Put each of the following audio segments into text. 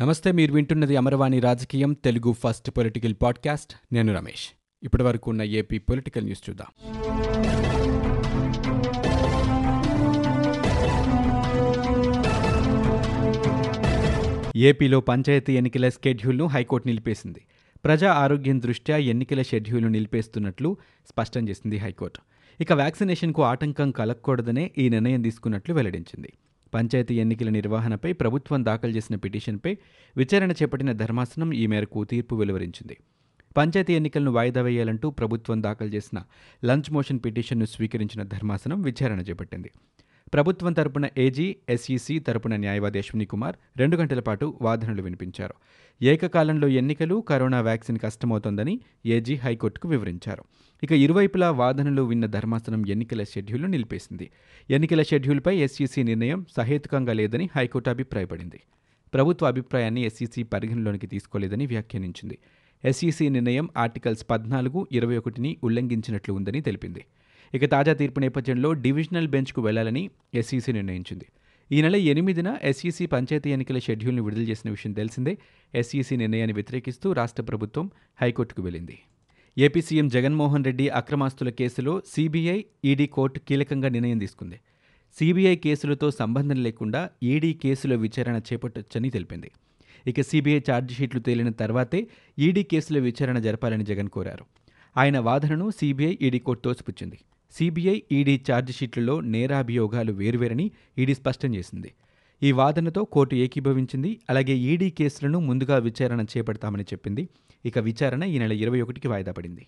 నమస్తే మీరు వింటున్నది అమరవాణి రాజకీయం తెలుగు ఫస్ట్ పొలిటికల్ పాడ్కాస్ట్. నేను రమేష్. ఇప్పటి వరకు ఉన్న ఏపీ పొలిటికల్ న్యూస్ చూద్దాం. ఏపీలో పంచాయతీ ఎన్నికల స్కెడ్యూల్ను హైకోర్టు నిలిపేసింది. ప్రజా ఆరోగ్యం దృష్ట్యా ఎన్నికల షెడ్యూల్ను నిలిపేస్తున్నట్లు స్పష్టం చేసింది హైకోర్టు. ఇక వ్యాక్సినేషన్కు ఆటంకం కలగకూడదనే ఈ నిర్ణయం తీసుకున్నట్లు వెల్లడించింది. పంచాయతీ ఎన్నికల నిర్వహణపై ప్రభుత్వం దాఖలు చేసిన పిటిషన్పై విచారణ చేపట్టిన ధర్మాసనం ఈ మేరకు తీర్పు వెలువరించింది. పంచాయతీ ఎన్నికలను వాయిదా వేయాలంటూ ప్రభుత్వం దాఖలు చేసిన లంచ్ మోషన్ పిటిషన్ను స్వీకరించిన ధర్మాసనం విచారణ చేపట్టింది. ప్రభుత్వం తరపున ఏజీ ఎస్ఈసీ తరపున న్యాయవాది అశ్విని కుమార్ రెండు గంటల పాటు వాదనలు వినిపించారు. ఏకకాలంలో ఎన్నికలు కరోనా వ్యాక్సిన్ కష్టమవుతోందని ఏజీ హైకోర్టుకు వివరించారు. ఇక ఇరువైపులా వాదనలు విన్న ధర్మాసనం ఎన్నికల షెడ్యూల్ను నిలిపేసింది. ఎన్నికల షెడ్యూల్పై ఎస్ఈసి నిర్ణయం సహేతుకంగా లేదని హైకోర్టు అభిప్రాయపడింది. ప్రభుత్వ అభిప్రాయాన్ని ఎస్సీసీ పరిగణలోనికి తీసుకోలేదని వ్యాఖ్యానించింది. ఎస్సీసీ నిర్ణయం ఆర్టికల్స్ పద్నాలుగు ఇరవై ఒకటిని ఉల్లంఘించినట్లు ఉందని తెలిపింది. ఇక తాజా తీర్పు నేపథ్యంలో డివిజనల్ బెంచ్కు వెళ్ళాలని ఎస్సీసీ నిర్ణయించింది. ఈ నెల ఎనిమిదిన ఎస్సీసీ పంచాయతీ ఎన్నికల షెడ్యూల్ను విడుదల చేసిన విషయం తెలిసిందే. ఎస్సీసీ నిర్ణయాన్ని వ్యతిరేకిస్తూ రాష్ట్ర ప్రభుత్వం హైకోర్టుకు వెళ్ళింది. ఏపీ సీఎం జగన్మోహన్ రెడ్డి అక్రమాస్తుల కేసులో సీబీఐ ఈడీ కోర్టు కీలకంగా నిర్ణయం తీసుకుంది. సీబీఐ కేసులతో సంబంధం లేకుండా ఈడీ కేసుల విచారణ చేపట్టొచ్చని తెలిపింది. ఇక సీబీఐ ఛార్జిషీట్లు తేలిన తర్వాతే ఈడీ కేసుల విచారణ జరపాలని జగన్ కోరారు. ఆయన వాదనను సీబీఐ ఈడీ కోర్టు తోసిపుచ్చింది. సీబీఐ ఈడీ ఛార్జిషీట్లలో నేరాభియోగాలు వేరువేరని ఈడీ స్పష్టం చేసింది. ఈ వాదనతో కోర్టు ఏకీభవించింది. అలాగే ఈడీ కేసులను ముందుగా విచారణ చేపడతామని చెప్పింది. ఇక విచారణ ఈ నెల ఇరవై ఒకటికి వాయిదా పడింది.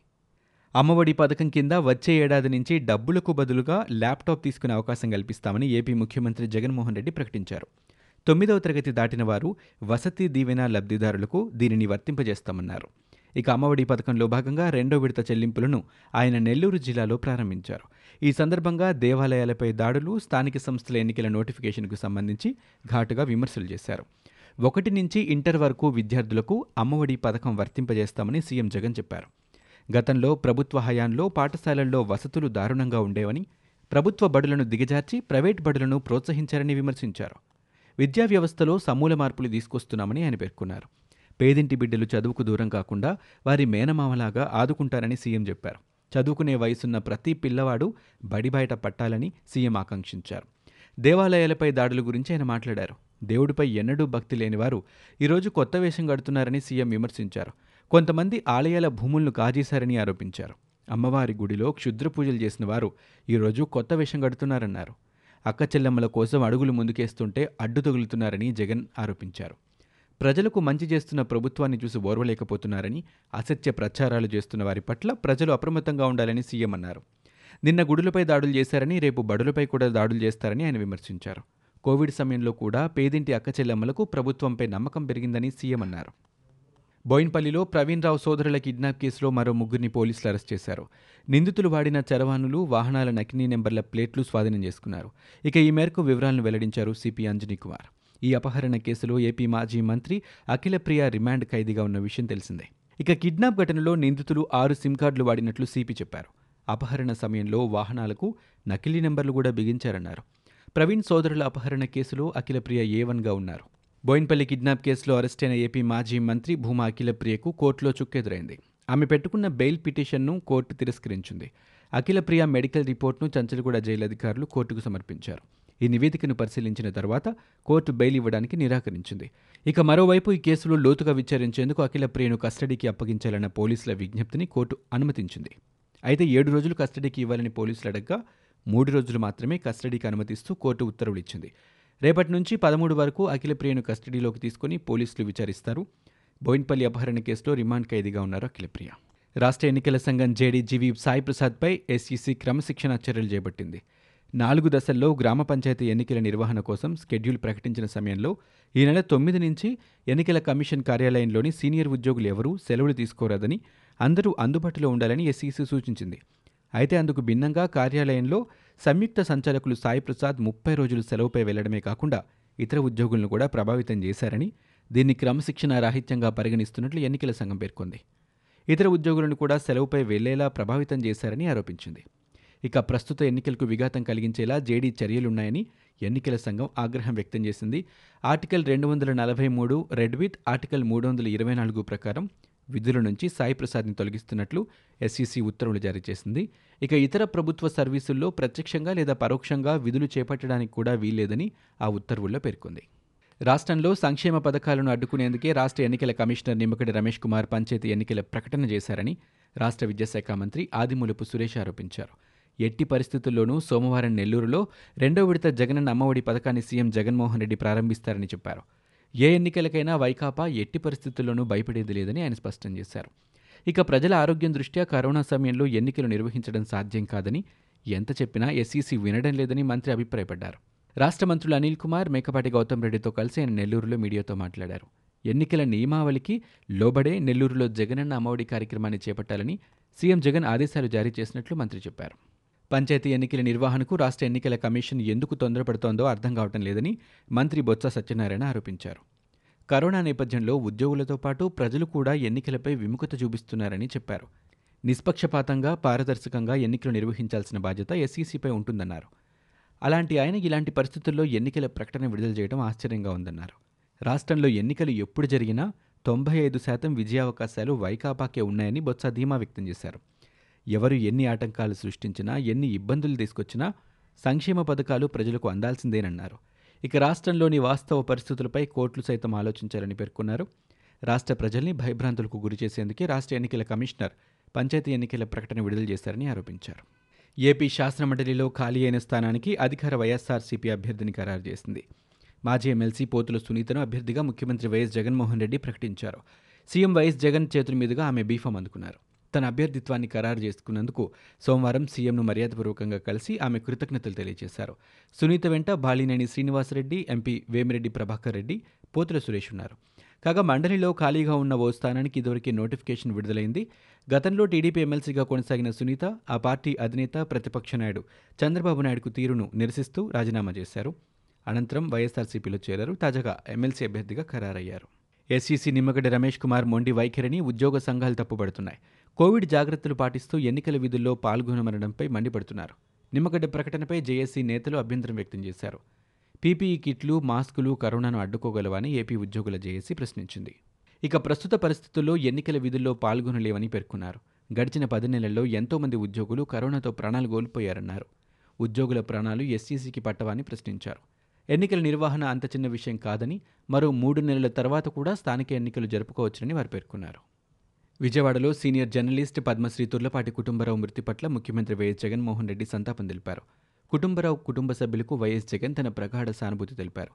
అమ్మఒడి పథకం కింద వచ్చే ఏడాది నుంచి డబ్బులకు బదులుగా ల్యాప్టాప్ తీసుకునే అవకాశం కల్పిస్తామని ఏపీ ముఖ్యమంత్రి జగన్మోహన్ రెడ్డి ప్రకటించారు. తొమ్మిదవ తరగతి దాటిన వారు వసతి దీవెన లబ్ధిదారులకు దీనిని వర్తింపజేస్తామన్నారు. ఇక అమ్మఒడి పథకంలో భాగంగా రెండో విడత చెల్లింపులను ఆయన నెల్లూరు జిల్లాలో ప్రారంభించారు. ఈ సందర్భంగా దేవాలయాలపై దాడులు స్థానిక సంస్థల ఎన్నికల నోటిఫికేషన్కు సంబంధించి ఘాటుగా విమర్శలు చేశారు. ఒకటి నుంచి ఇంటర్ వరకు విద్యార్థులకు అమ్మఒడి పథకం వర్తింపజేస్తామని సీఎం జగన్ చెప్పారు. గతంలో ప్రభుత్వ హయాంలో పాఠశాలల్లో వసతులు దారుణంగా ఉండేవని ప్రభుత్వ బడులను దిగజార్చి ప్రైవేట్ బడులను ప్రోత్సహించారని విమర్శించారు. విద్యా వ్యవస్థలో సమూల మార్పులు తీసుకొస్తున్నామని ఆయన పేర్కొన్నారు. పేదింటి బిడ్డలు చదువుకు దూరం కాకుండా వారి మేనమామలాగా ఆదుకుంటారని సీఎం చెప్పారు. చదువుకునే వయసున్న ప్రతి పిల్లవాడు బడి బయట పట్టాలని సీఎం ఆకాంక్షించారు. దేవాలయాలపై దాడుల గురించి ఆయన మాట్లాడారు. దేవుడిపై ఎన్నడూ భక్తి లేనివారు ఈరోజు కొత్త వేషం కడుతున్నారని సీఎం విమర్శించారు. కొంతమంది ఆలయాల భూములను కాజేశారని ఆరోపించారు. అమ్మవారి గుడిలో క్షుద్ర పూజలు చేసిన వారు ఈరోజు కొత్త వేషం కడుతున్నారన్నారు. అక్క చెల్లెమ్మల కోసం అడుగులు ముందుకేస్తుంటే అడ్డు తగులుతున్నారని జగన్ ఆరోపించారు. ప్రజలకు మంచి చేస్తున్న ప్రభుత్వాన్ని చూసి ఓర్వలేకపోతున్నారని అసత్య ప్రచారాలు చేస్తున్న వారి పట్ల ప్రజలు అప్రమత్తంగా ఉండాలని సీఎం అన్నారు. నిన్న గుడులపై దాడులు చేశారని రేపు బడులపై కూడా దాడులు చేస్తారని ఆయన విమర్శించారు. కోవిడ్ సమయంలో కూడా పేదింటి అక్కచెల్లెమ్మలకు ప్రభుత్వంపై నమ్మకం పెరిగిందని సీఎం అన్నారు. బోయిన్పల్లిలో ప్రవీణ్ రావు సోదరుల కిడ్నాప్ కేసులో మరో ముగ్గురిని పోలీసులు అరెస్ట్ చేశారు. నిందితులు వాడిన చరవాణులు వాహనాల నకిలీ నెంబర్ల ప్లేట్లు స్వాధీనం చేసుకున్నారు. ఇక ఈ మేరకు వివరాలను వెల్లడించారు సిపి అంజనీ కుమార్. ఈ అపహరణ కేసులో ఏపీ మాజీ మంత్రి అఖిలప్రియ రిమాండ్ ఖైదీగా ఉన్న విషయం తెలిసిందే. ఇక కిడ్నాప్ ఘటనలో నిందితులు ఆరు సిమ్ కార్డులు వాడినట్లు సిపి చెప్పారు. అపహరణ సమయంలో వాహనాలకు నకిలీ నెంబర్లు కూడా బిగించారన్నారు. ప్రవీణ్ సోదరుల అపహరణ కేసులో అఖిలప్రియ ఏవన్గా ఉన్నారు. బోయిన్పల్లి కిడ్నాప్ కేసులో అరెస్టైన ఏపీ మాజీ మంత్రి భూమా అఖిలప్రియకు కోర్టులో చుక్కెదురైంది. ఆమె పెట్టుకున్న బెయిల్ పిటిషన్ను కోర్టు తిరస్కరించింది. అఖిలప్రియ మెడికల్ రిపోర్ట్ను చంచలగూడ జైలు అధికారులు కోర్టుకు సమర్పించారు. ఈ నివేదికను పరిశీలించిన తర్వాత కోర్టు బెయిల్ ఇవ్వడానికి నిరాకరించింది. ఇక మరోవైపు ఈ కేసులో లోతుగా విచారించేందుకు అఖిలప్రియను కస్టడీకి అప్పగించాలన్న పోలీసుల విజ్ఞప్తిని కోర్టు అనుమతించింది. అయితే ఏడు రోజులు కస్టడీకి ఇవ్వాలని పోలీసులు అడగ్గా మూడు రోజులు మాత్రమే కస్టడీకి అనుమతిస్తూ కోర్టు ఉత్తర్వులు ఇచ్చింది. రేపటి నుంచి పదమూడు వరకు అఖిలప్రియను కస్టడీలోకి తీసుకుని పోలీసులు విచారిస్తారు. బోయిన్పల్లి అపహరణ కేసులో రిమాండ్ ఖైదీగా ఉన్నారు అఖిలప్రియ రాష్ట్ర ఎన్నికల సంఘం జేడీజీవీ సాయి ప్రసాద్పై ఎస్ఈసీ క్రమశిక్షణ చర్యలు చేపట్టింది. నాలుగు దశల్లో గ్రామ పంచాయతీ ఎన్నికల నిర్వహణ కోసం స్కెడ్యూల్ ప్రకటించిన సమయంలో ఈ నెల తొమ్మిది నుంచి ఎన్నికల కమిషన్ కార్యాలయంలోని సీనియర్ ఉద్యోగులు ఎవరూ సెలవులు తీసుకోరాదని అందరూ అందుబాటులో ఉండాలని ఎస్ఈసీ సూచించింది. అయితే అందుకు భిన్నంగా కార్యాలయంలో సంయుక్త సంచాలకులు సాయి ప్రసాద్ ముప్పై రోజులు సెలవుపై వెళ్ళడమే కాకుండా ఇతర ఉద్యోగులను కూడా ప్రభావితం చేశారని దీన్ని క్రమశిక్షణ రాహిత్యంగా పరిగణిస్తున్నట్లు ఎన్నికల సంఘం పేర్కొంది. ఇతర ఉద్యోగులను కూడా సెలవుపై వెళ్ళేలా ప్రభావితం చేశారని ఆరోపించింది. ఇక ప్రస్తుత ఎన్నికలకు విఘాతం కలిగించేలా జేడీ చర్యలున్నాయని ఎన్నికల సంఘం ఆగ్రహం వ్యక్తం చేసింది. ఆర్టికల్ రెండు వందల నలభై మూడు రెడ్ విత్ ఆర్టికల్ మూడు వందల ఇరవై నాలుగు ప్రకారం విధుల నుంచి సాయిప్రసాద్ని తొలగిస్తున్నట్లు ఎస్ఈసీ ఉత్తర్వులు జారీ చేసింది. ఇక ఇతర ప్రభుత్వ సర్వీసుల్లో ప్రత్యక్షంగా లేదా పరోక్షంగా విధులు చేపట్టడానికి కూడా వీల్లేదని ఆ ఉత్తర్వుల్లో పేర్కొంది. రాష్ట్రంలో సంక్షేమ పథకాలను అడ్డుకునేందుకే రాష్ట్ర ఎన్నికల కమిషనర్ నిమ్మకడి రమేష్ కుమార్ పంచాయతీ ఎన్నికల ప్రకటన చేశారని రాష్ట్ర విద్యాశాఖ మంత్రి ఆదిమూలపు సురేష్ ఆరోపించారు. ఎట్టి పరిస్థితుల్లోనూ సోమవారం నెల్లూరులో రెండో విడత జగనన్న అమ్మఒడి పథకాన్ని సీఎం జగన్మోహన్ రెడ్డి ప్రారంభిస్తారని చెప్పారు. ఏ ఎన్నికలకైనా వైకాపా ఎట్టి పరిస్థితుల్లోనూ భయపడేది లేదని ఆయన స్పష్టం చేశారు. ఇక ప్రజల ఆరోగ్యం దృష్ట్యా కరోనా సమయంలో ఎన్నికలు నిర్వహించడం సాధ్యం కాదని ఎంత చెప్పినా ఎస్ఈసీ వినడం లేదని మంత్రి అభిప్రాయపడ్డారు. రాష్ట్ర మంత్రులు అనిల్ కుమార్ మేకపాటి గౌతమ్ రెడ్డితో కలిసి ఆయన నెల్లూరులో మీడియాతో మాట్లాడారు. ఎన్నికల నియమావళికి లోబడే నెల్లూరులో జగనన్న అమ్మఒడి కార్యక్రమాన్ని చేపట్టాలని సీఎం జగన్ ఆదేశాలు జారీ చేసినట్లు మంత్రి చెప్పారు. పంచాయతీ ఎన్నికల నిర్వహణకు రాష్ట్ర ఎన్నికల కమిషన్ ఎందుకు తొందరపడుతోందో అర్థం కావటం లేదని మంత్రి బొత్స సత్యనారాయణ ఆరోపించారు. కరోనా నేపథ్యంలో ఉద్యోగులతో పాటు ప్రజలు కూడా ఎన్నికలపై విముఖత చూపిస్తున్నారని చెప్పారు. నిష్పక్షపాతంగా పారదర్శకంగా ఎన్నికలు నిర్వహించాల్సిన బాధ్యత ఎస్ఈసీపై ఉంటుందన్నారు. అలాంటి ఆయన ఇలాంటి పరిస్థితుల్లో ఎన్నికల ప్రకటన విడుదల చేయడం ఆశ్చర్యంగా ఉందన్నారు. రాష్ట్రంలో ఎన్నికలు ఎప్పుడు జరిగినా తొంభై ఐదు శాతం విజయావకాశాలు వైకాపాకే ఉన్నాయని బొత్స ధీమా వ్యక్తం చేశారు. ఎవరు ఎన్ని ఆటంకాలు సృష్టించినా ఎన్ని ఇబ్బందులు తీసుకొచ్చినా సంక్షేమ పథకాలు ప్రజలకు అందాల్సిందేనన్నారు. ఇక రాష్ట్రంలోని వాస్తవ పరిస్థితులపై కోర్టులు సైతం ఆలోచించాలని పేర్కొన్నారు. రాష్ట్ర ప్రజల్ని భయభ్రాంతులకు గురిచేసేందుకే రాష్ట్ర ఎన్నికల కమిషనర్ పంచాయతీ ఎన్నికల ప్రకటన విడుదల చేశారని ఆరోపించారు. ఏపీ శాసనమండలిలో ఖాళీ అయిన స్థానానికి అధికార వైఎస్ఆర్సీపీ అభ్యర్థిని ఖరారు చేసింది. మాజీ ఎమ్మెల్సీ పోతుల సునీతను అభ్యర్థిగా ముఖ్యమంత్రి వైఎస్ జగన్మోహన్ రెడ్డి ప్రకటించారు. సీఎం వైఎస్ జగన్ చేతుల మీదుగా ఆమె బీఫామ్ అందుకున్నారు. తన అభ్యర్థిత్వాన్ని ఖరారు చేసుకున్నందుకు సోమవారం సీఎంను మర్యాదపూర్వకంగా కలిసి ఆమె కృతజ్ఞతలు తెలియజేశారు. సునీత వెంట బాలినేని శ్రీనివాసరెడ్డి ఎంపీ వేమిరెడ్డి ప్రభాకర్ రెడ్డి పోతుల సురేష్ ఉన్నారు. కాగా మండలిలో ఖాళీగా ఉన్న ఓ స్థానానికి ఇదివరకే నోటిఫికేషన్ విడుదలైంది. గతంలో టీడీపీ ఎమ్మెల్సీగా కొనసాగిన సునీత ఆ పార్టీ అధినేత ప్రతిపక్ష నాయుడు చంద్రబాబు నాయుడుకు తీరును నిరసిస్తూ రాజీనామా చేశారు. అనంతరం వైఎస్ఆర్సీపీలో చేరారు. తాజాగా ఎమ్మెల్సీ అభ్యర్థిగా ఖరారయ్యారు. ఎస్సీసీ నిమ్మగడ్డ రమేష్ కుమార్ మొండి వైఖరిని ఉద్యోగ సంఘాలు తప్పుపడుతున్నాయి కోవిడ్ జాగ్రత్తలు పాటిస్తూ ఎన్నికల విధుల్లో పాల్గొనమనడంపై మండిపడుతున్నారు. నిమ్మగడ్డ ప్రకటనపై జేఏసీ నేతలు అభ్యంతరం వ్యక్తం చేశారు. పీపీఈ కిట్లు మాస్కులు కరోనాను అడ్డుకోగలవని ఏపీ ఉద్యోగుల జేఏసీ ప్రశ్నించింది. ఇక ప్రస్తుత పరిస్థితుల్లో ఎన్నికల విధుల్లో పాల్గొనలేవని పేర్కొన్నారు. గడిచిన పది నెలల్లో ఎంతోమంది ఉద్యోగులు కరోనాతో ప్రాణాలు కోల్పోయారన్నారు. ఉద్యోగుల ప్రాణాలు ఎస్సీసీకి పట్టవని ప్రశ్నించారు. ఎన్నికల నిర్వహణ అంత చిన్న విషయం కాదని మరో మూడు నెలల తర్వాత కూడా స్థానిక ఎన్నికలు జరుపుకోవచ్చునని వారు పేర్కొన్నారు. విజయవాడలో సీనియర్ జర్నలిస్ట్ పద్మశ్రీ తుర్లపాటి కుటుంబరావు మృతి పట్ల ముఖ్యమంత్రి వైఎస్ జగన్మోహన్ రెడ్డి సంతాపం తెలిపారు. కుటుంబరావు కుటుంబ సభ్యులకు వైఎస్ జగన్ తన ప్రగాఢ సానుభూతి తెలిపారు.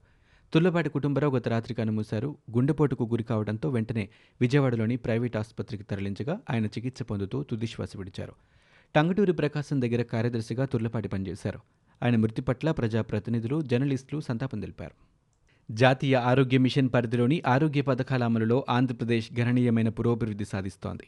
తుర్లపాటి కుటుంబరావు గత రాత్రి కనుమూశారు గుండెపోటుకు గురి కావడంతో వెంటనే విజయవాడలోని ప్రైవేట్ ఆసుపత్రికి తరలించగా ఆయన చికిత్స పొందుతూ తుదిశ్వాస విడిచారు. టంగటూరి ప్రకాశం దగ్గర కార్యదర్శిగా తుర్లపాటి పనిచేశారు. ఆయన మృతి పట్ల ప్రజాప్రతినిధులు జర్నలిస్టులు సంతాపం తెలిపారు. జాతీయ ఆరోగ్య మిషన్ పరిధిలోని ఆరోగ్య పథకాల అమలులో ఆంధ్రప్రదేశ్ గణనీయమైన పురోభివృద్ధి సాధిస్తోంది.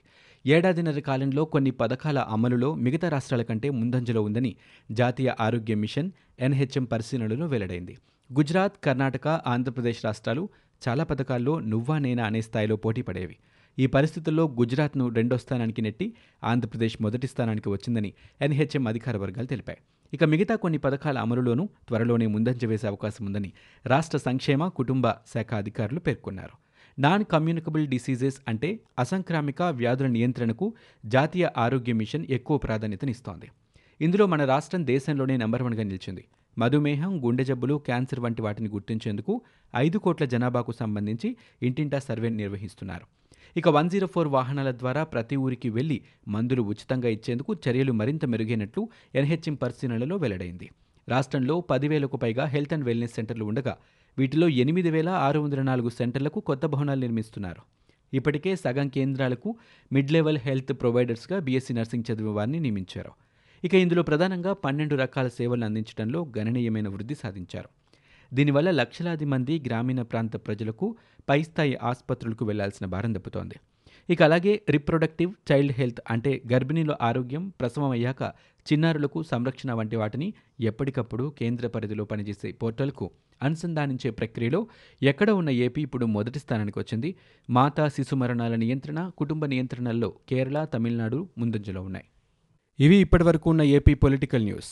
ఏడాదిన్నర కాలంలో కొన్ని పథకాల అమలులో మిగతా రాష్ట్రాల కంటే ముందంజలో ఉందని జాతీయ ఆరోగ్య మిషన్ ఎన్హెచ్ఎం పరిశీలనలో వెల్లడైంది. గుజరాత్ కర్ణాటక ఆంధ్రప్రదేశ్ రాష్ట్రాలు చాలా పథకాల్లో నువ్వా నేనా అనే స్థాయిలో పోటీ పడేవి. ఈ పరిస్థితుల్లో గుజరాత్ను రెండో స్థానానికి నెట్టి ఆంధ్రప్రదేశ్ మొదటి స్థానానికి వచ్చిందని ఎన్హెచ్ఎం అధికార వర్గాలు తెలిపాయి. ఇక మిగతా కొన్ని పథకాల అమలులోనూ త్వరలోనే ముందంజ వేసే అవకాశం ఉందని రాష్ట్ర సంక్షేమ కుటుంబ శాఖ అధికారులు పేర్కొన్నారు. నాన్ కమ్యూనికబుల్ డిసీజెస్ అంటే అసంక్రామిక వ్యాధుల నియంత్రణకు జాతీయ ఆరోగ్య మిషన్ ఎక్కువ ప్రాధాన్యతనిస్తోంది. ఇందులో మన రాష్ట్రం దేశంలోనే నెంబర్ వన్గా నిలిచింది. మధుమేహం గుండె జబ్బులు క్యాన్సర్ వంటి వాటిని గుర్తించేందుకు ఐదు కోట్ల జనాభాకు సంబంధించి ఇంటింటా సర్వే నిర్వహిస్తున్నారు. ఇక వన్ జీరో ఫోర్ వాహనాల ద్వారా ప్రతి ఊరికి వెళ్ళి మందులు ఉచితంగా ఇచ్చేందుకు చర్యలు మరింత మెరుగైనట్లు ఎన్హెచ్ఎం పరిశీలనలో వెల్లడైంది. రాష్ట్రంలో పదివేలకు పైగా హెల్త్ అండ్ వెల్నెస్ సెంటర్లు ఉండగా వీటిలో ఎనిమిది వేల ఆరు వందల నాలుగు సెంటర్లకు కొత్త భవనాలు నిర్మిస్తున్నారు. ఇప్పటికే సగం కేంద్రాలకు మిడ్ లెవెల్ హెల్త్ ప్రొవైడర్స్గా బీఎస్సీ నర్సింగ్ చదివే వారిని నియమించారు. ఇక ఇందులో ప్రధానంగా పన్నెండు రకాల సేవలు అందించడంలో గణనీయమైన వృద్ధి సాధించారు. దీనివల్ల లక్షలాది మంది గ్రామీణ ప్రాంత ప్రజలకు పై స్థాయి ఆసుపత్రులకు వెళ్ళాల్సిన భారం దప్పుతోంది ఇక అలాగే రిప్రొడక్టివ్ చైల్డ్ హెల్త్ అంటే గర్భిణీల ఆరోగ్యం ప్రసవం అయ్యాక చిన్నారులకు సంరక్షణ వంటి వాటిని ఎప్పటికప్పుడు కేంద్ర పరిధిలో పనిచేసే పోర్టల్కు అనుసంధానించే ప్రక్రియలో ఎక్కడ ఉన్న ఏపీ ఇప్పుడు మొదటి స్థానానికి వచ్చింది మాతా శిశు మరణాల నియంత్రణ కుటుంబ నియంత్రణల్లో కేరళ తమిళనాడు ముందంజలో ఉన్నాయి. ఇవి ఇప్పటివరకు ఉన్న ఏపీ పొలిటికల్ న్యూస్.